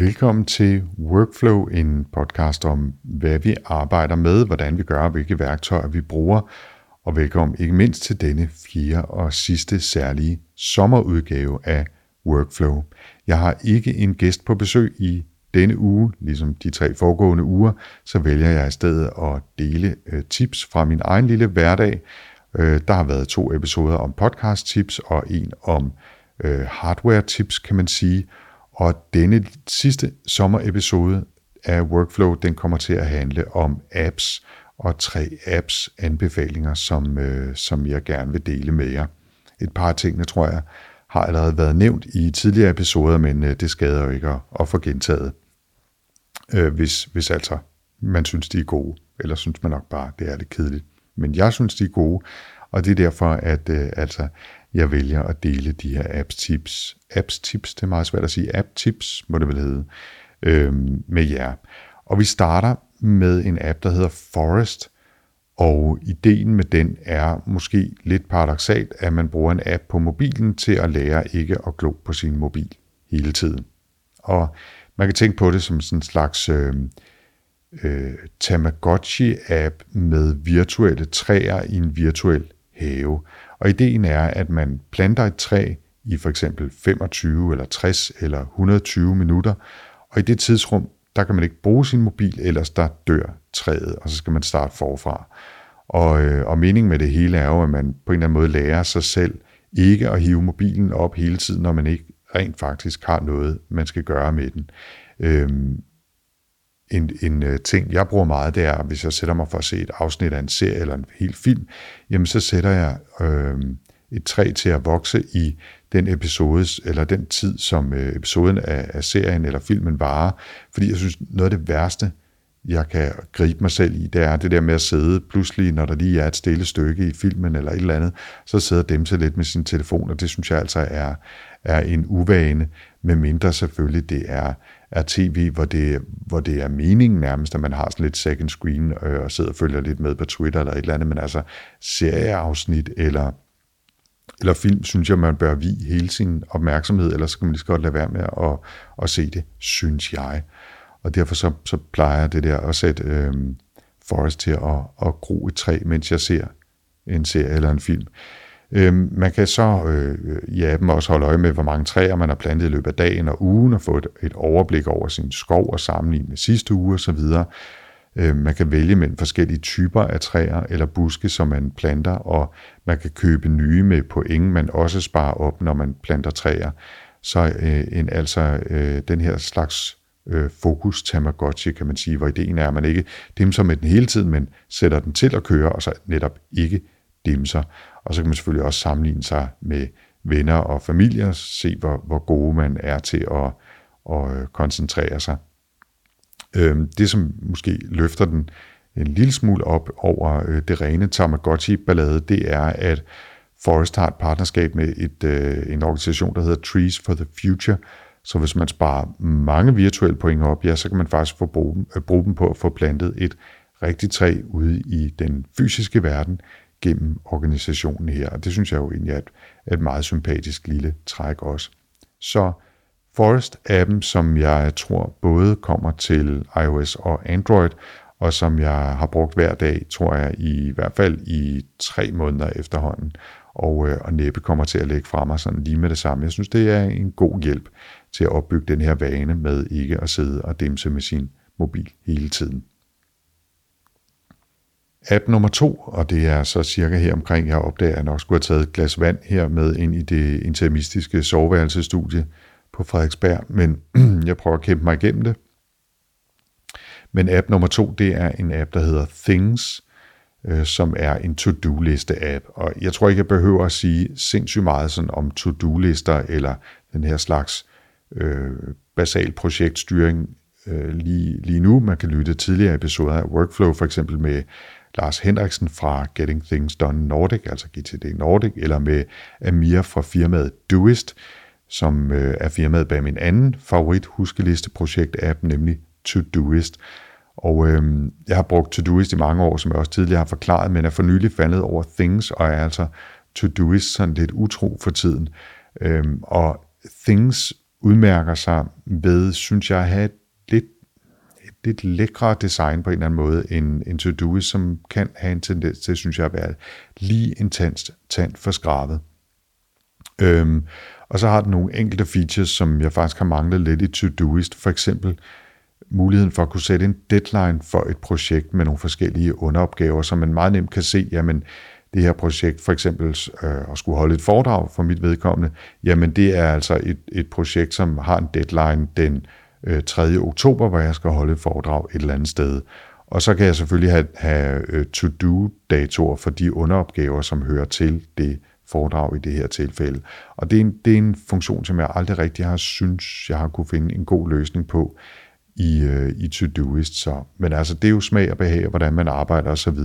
Velkommen til Workflow, en podcast om, hvad vi arbejder med, hvordan vi gør, hvilke værktøjer vi bruger, og velkommen ikke mindst til denne fjerde og sidste særlige sommerudgave af Workflow. Jeg har ikke en gæst på besøg i denne uge, ligesom de tre foregående uger, så vælger jeg i stedet at dele øh, tips fra min egen lille hverdag. Øh, der har været to episoder om podcast tips og en om øh, hardware tips, kan man sige. Og denne sidste sommerepisode af Workflow, den kommer til at handle om apps og tre apps anbefalinger, som, øh, som jeg gerne vil dele med jer. Et par af tingene, tror jeg, har allerede været nævnt i tidligere episoder, men øh, det skader jo ikke at, at få gentaget, øh, hvis, hvis altså man synes, de er gode, eller synes man nok bare, det er lidt kedeligt. Men jeg synes, de er gode, og det er derfor, at øh, altså, jeg vælger at dele de her apps tips. Apps tips, det er meget svært at sige. App tips, må det vel hedde, øh, med jer. Og vi starter med en app, der hedder Forest, og ideen med den er måske lidt paradoxalt, at man bruger en app på mobilen til at lære ikke at glo på sin mobil hele tiden. Og man kan tænke på det som sådan en slags øh, øh, Tamagotchi-app med virtuelle træer i en virtuel have. Og ideen er, at man planter et træ i for eksempel 25 eller 60 eller 120 minutter, og i det tidsrum, der kan man ikke bruge sin mobil, ellers der dør træet, og så skal man starte forfra. Og, øh, og meningen med det hele er jo, at man på en eller anden måde lærer sig selv ikke at hive mobilen op hele tiden, når man ikke rent faktisk har noget, man skal gøre med den. Øhm, en, en øh, ting, jeg bruger meget, det er, hvis jeg sætter mig for at se et afsnit af en serie eller en hel film, jamen så sætter jeg øh, et træ til at vokse i den episode, eller den tid, som øh, episoden af, af serien eller filmen varer. Fordi jeg synes, noget af det værste, jeg kan gribe mig selv i, det er det der med at sidde pludselig, når der lige er et stille stykke i filmen eller et eller andet, så sidder dem sig lidt med sin telefon, og det synes jeg altså er, er en uvane, med mindre selvfølgelig det er er tv, hvor det, hvor det er meningen nærmest, at man har sådan lidt second screen øh, og sidder og følger lidt med på Twitter eller et eller andet, men altså serieafsnit eller, eller film, synes jeg, man bør vi hele sin opmærksomhed, ellers kan man lige så godt lade være med at, at se det, synes jeg. Og derfor så, så plejer det der at sætte øh, Forrest til at, at gro et træ, mens jeg ser en serie eller en film. Øh, man kan så øh, i appen også holde øje med, hvor mange træer man har plantet i løbet af dagen og ugen, og få et, et overblik over sin skov og sammenligne med sidste uge osv. Øh, man kan vælge mellem forskellige typer af træer eller buske, som man planter, og man kan købe nye med point, man også sparer op, når man planter træer. Så øh, en, altså øh, den her slags øh, fokus Tamagotchi, kan man sige, hvor ideen er, at man ikke dimser med den hele tiden, men sætter den til at køre, og så netop ikke dimser. Og så kan man selvfølgelig også sammenligne sig med venner og familier, se hvor, hvor gode man er til at, at øh, koncentrere sig. Øhm, det, som måske løfter den en lille smule op over øh, det rene Tamagotchi-ballade, det er, at Forest har et partnerskab med et, øh, en organisation, der hedder Trees for the Future, så hvis man sparer mange virtuelle point op, ja, så kan man faktisk få bruge, dem, bruge dem på at få plantet et rigtigt træ ude i den fysiske verden, gennem organisationen her, og det synes jeg jo egentlig er et, et meget sympatisk lille træk også. Så Forest-appen, som jeg tror både kommer til iOS og Android, og som jeg har brugt hver dag, tror jeg i hvert fald i tre måneder efterhånden, og, øh, og næppe kommer til at lægge fra mig sådan lige med det samme. Jeg synes, det er en god hjælp til at opbygge den her vane med ikke at sidde og dimse med sin mobil hele tiden. App nummer to, og det er så cirka her omkring, jeg opdager, at jeg nok skulle have taget et glas vand her med ind i det intermistiske soveværelsestudie på Frederiksberg, men jeg prøver at kæmpe mig igennem det. Men app nummer to, det er en app, der hedder Things, øh, som er en to-do-liste-app. Og jeg tror ikke, jeg behøver at sige sindssygt meget sådan om to-do-lister eller den her slags øh, basal projektstyring øh, lige, lige nu. Man kan lytte tidligere episoder af Workflow, for eksempel med Lars Henriksen fra Getting Things Done Nordic, altså GTD Nordic, eller med Amir fra firmaet Doist, som øh, er firmaet bag min anden favorit huskelisteprojekt-app, nemlig Todoist. Og øh, jeg har brugt Todoist i mange år, som jeg også tidligere har forklaret, men er for nylig faldet over Things, og er altså Todoist sådan lidt utro for tiden. Øh, og Things udmærker sig ved, synes jeg, at have et lidt, et lidt lækre design på en eller anden måde, end en to som kan have en tendens til, synes jeg, at være lige intenst tand for skrabet. Øhm, og så har den nogle enkelte features, som jeg faktisk har manglet lidt i Todoist. For eksempel muligheden for at kunne sætte en deadline for et projekt med nogle forskellige underopgaver, så man meget nemt kan se, jamen det her projekt, for eksempel øh, at skulle holde et foredrag for mit vedkommende, jamen det er altså et, et projekt, som har en deadline den øh, 3. oktober, hvor jeg skal holde et foredrag et eller andet sted. Og så kan jeg selvfølgelig have, have øh, to-do-datoer for de underopgaver, som hører til det foredrag i det her tilfælde. Og det er en, det er en funktion, som jeg aldrig rigtig har synes, jeg har kunne finde en god løsning på i, øh, i Todoist. Så, men altså, det er jo smag og behag, hvordan man arbejder osv.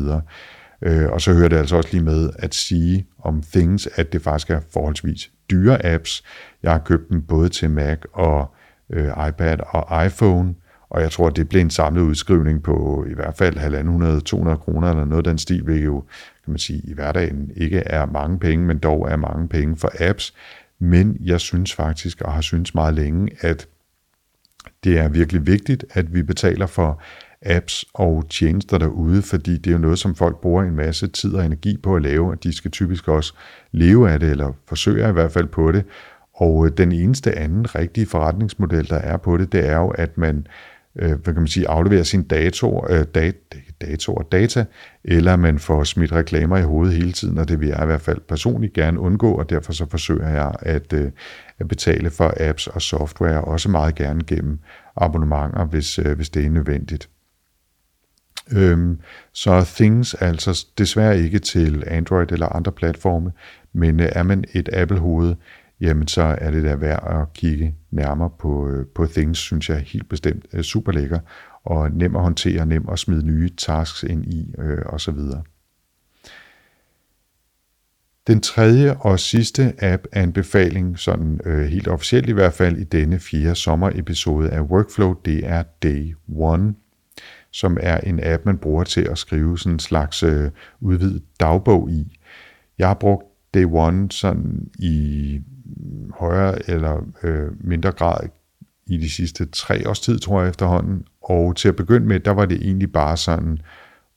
Øh, og så hører det altså også lige med at sige om Things, at det faktisk er forholdsvis dyre apps. Jeg har købt dem både til Mac og øh, iPad og iPhone, og jeg tror, det blev en samlet udskrivning på i hvert fald 1.500-200 kroner eller noget af den stil, hvilket jo, kan man sige, i hverdagen ikke er mange penge, men dog er mange penge for apps. Men jeg synes faktisk, og har synes meget længe, at det er virkelig vigtigt, at vi betaler for apps og tjenester derude, fordi det er jo noget, som folk bruger en masse tid og energi på at lave, og de skal typisk også leve af det, eller forsøger i hvert fald på det. Og øh, den eneste anden rigtige forretningsmodel, der er på det, det er jo, at man øh, hvad kan man sige, afleverer sine datoer, øh, dat, datoer, data, eller man får smidt reklamer i hovedet hele tiden, og det vil jeg i hvert fald personligt gerne undgå, og derfor så forsøger jeg at, øh, at betale for apps og software, også meget gerne gennem abonnementer, hvis, øh, hvis det er nødvendigt. Øhm, så Things er altså desværre ikke til Android eller andre platforme, men øh, er man et Apple-hoved, jamen så er det da værd at kigge nærmere på, øh, på Things, synes jeg helt bestemt øh, er super lækker, og nem at håndtere, nem at smide nye tasks ind i, øh, osv. Den tredje og sidste app-anbefaling, sådan øh, helt officielt i hvert fald i denne fjerde sommerepisode af Workflow, det er Day 1 som er en app, man bruger til at skrive sådan en slags øh, udvidet dagbog i. Jeg har brugt Day One sådan i højere eller øh, mindre grad i de sidste tre års tid, tror jeg efterhånden. Og til at begynde med, der var det egentlig bare sådan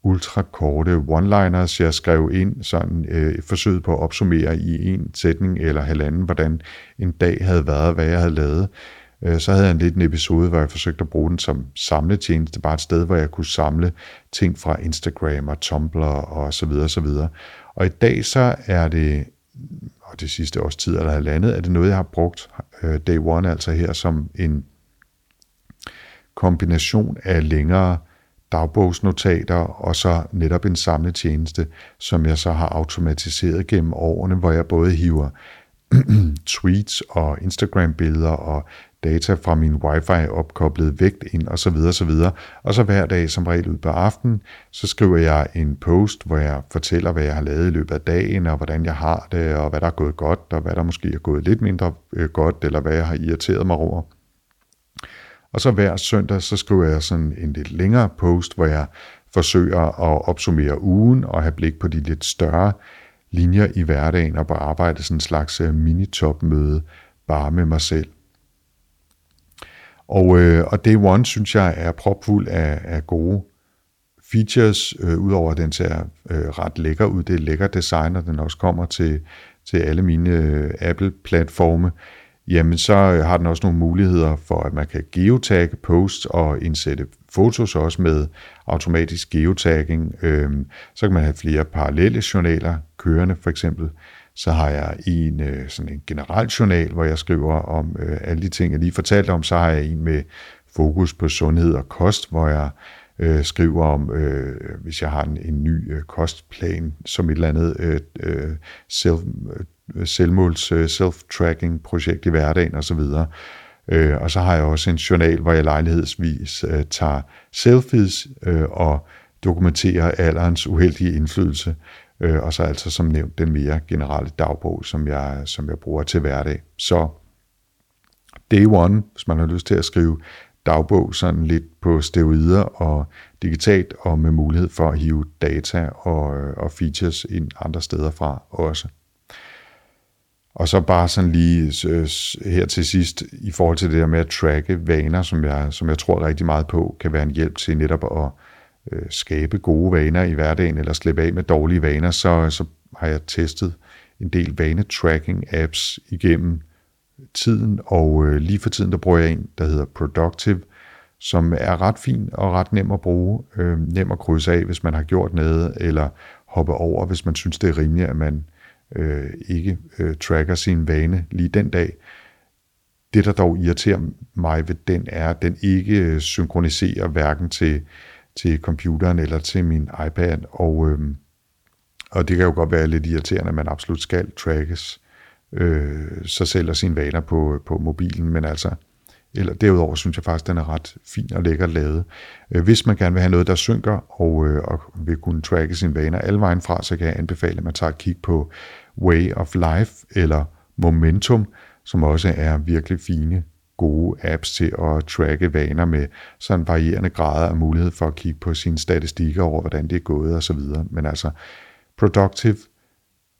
ultrakorte one-liners, jeg skrev ind, sådan øh, et forsøg på at opsummere i en sætning eller halvanden, hvordan en dag havde været, hvad jeg havde lavet. Øh, så havde jeg en lidt en episode, hvor jeg forsøgte at bruge den som samletjeneste, bare et sted, hvor jeg kunne samle ting fra Instagram og Tumblr og så videre, så videre. Og i dag så er det og det sidste års tid eller halvandet, er det noget, jeg har brugt øh, day one, altså her som en kombination af længere dagbogsnotater og så netop en samletjeneste, som jeg så har automatiseret gennem årene, hvor jeg både hiver tweets og Instagram-billeder og data fra min wifi opkoblet vægt ind og så videre, så videre. Og så hver dag, som regel ud på aftenen, så skriver jeg en post, hvor jeg fortæller, hvad jeg har lavet i løbet af dagen, og hvordan jeg har det, og hvad der er gået godt, og hvad der måske er gået lidt mindre øh, godt, eller hvad jeg har irriteret mig over. Og så hver søndag, så skriver jeg sådan en lidt længere post, hvor jeg forsøger at opsummere ugen og have blik på de lidt større linjer i hverdagen og på arbejde, sådan en slags øh, mini-topmøde bare med mig selv. Og, øh, og Day One, synes jeg, er propfuld af, af gode features, øh, udover at den ser øh, ret lækker ud. Det er lækker design, og den også kommer til, til alle mine øh, Apple-platforme. Jamen, så øh, har den også nogle muligheder for, at man kan geotagge posts og indsætte fotos også med automatisk geotagging. Øh, så kan man have flere parallelle journaler kørende, for eksempel så har jeg en øh, sådan en generaljournal, hvor jeg skriver om øh, alle de ting, jeg lige fortalte om. Så har jeg en med fokus på sundhed og kost, hvor jeg øh, skriver om, øh, hvis jeg har en, en ny øh, kostplan, som et eller andet øh, øh self, øh, selvmåls øh, self-tracking projekt i hverdagen osv. Øh, og så har jeg også en journal, hvor jeg lejlighedsvis øh, tager selfies øh, og dokumenterer alderens uheldige indflydelse øh, og så altså som nævnt den mere generelle dagbog, som jeg, som jeg bruger til hverdag. Så day one, hvis man har lyst til at skrive dagbog sådan lidt på steroider og digitalt, og med mulighed for at hive data og, og features ind andre steder fra også. Og så bare sådan lige her til sidst, i forhold til det der med at tracke vaner, som jeg, som jeg tror rigtig meget på, kan være en hjælp til netop at øh, skabe gode vaner i hverdagen, eller slippe af med dårlige vaner, så, så har jeg testet en del vanetracking-apps igennem tiden, og øh, lige for tiden, der bruger jeg en, der hedder Productive, som er ret fin og ret nem at bruge, øh, nem at krydse af, hvis man har gjort noget, eller hoppe over, hvis man synes, det er rimeligt, at man øh, ikke øh, tracker sin vane lige den dag. Det, der dog irriterer mig ved den, er, at den ikke øh, synkroniserer hverken til, til computeren eller til min iPad, og, øh, og det kan jo godt være lidt irriterende, at man absolut skal trackes øh, sig selv og sine vaner på, på mobilen, men altså, eller derudover synes jeg faktisk, den er ret fin og lækker lavet. Øh, hvis man gerne vil have noget, der synker og, øh, og vil kunne tracke sine vaner alle vejen fra, så kan jeg anbefale, at man tager et kig på Way of Life eller Momentum, som også er virkelig fine, gode apps til at tracke vaner med sådan varierende grader af mulighed for at kigge på sine statistikker over, hvordan det er gået osv. Men altså, Productive,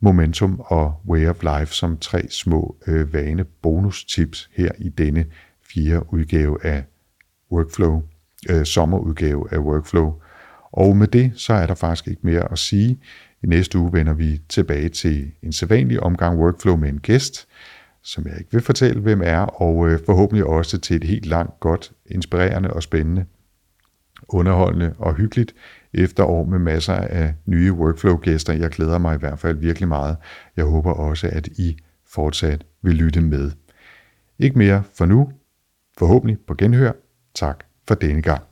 Momentum og Way of Life som tre små øh, vane bonus tips her i denne fjerde udgave af Workflow, øh, sommerudgave af Workflow. Og med det, så er der faktisk ikke mere at sige. I næste uge vender vi tilbage til en sædvanlig omgang Workflow med en gæst, som jeg ikke vil fortælle, hvem er, og øh, forhåbentlig også til et helt langt, godt, inspirerende og spændende, underholdende og hyggeligt efterår med masser af nye Workflow-gæster. Jeg glæder mig i hvert fald virkelig meget. Jeg håber også, at I fortsat vil lytte med. Ikke mere for nu. Forhåbentlig på genhør. Tak for denne gang.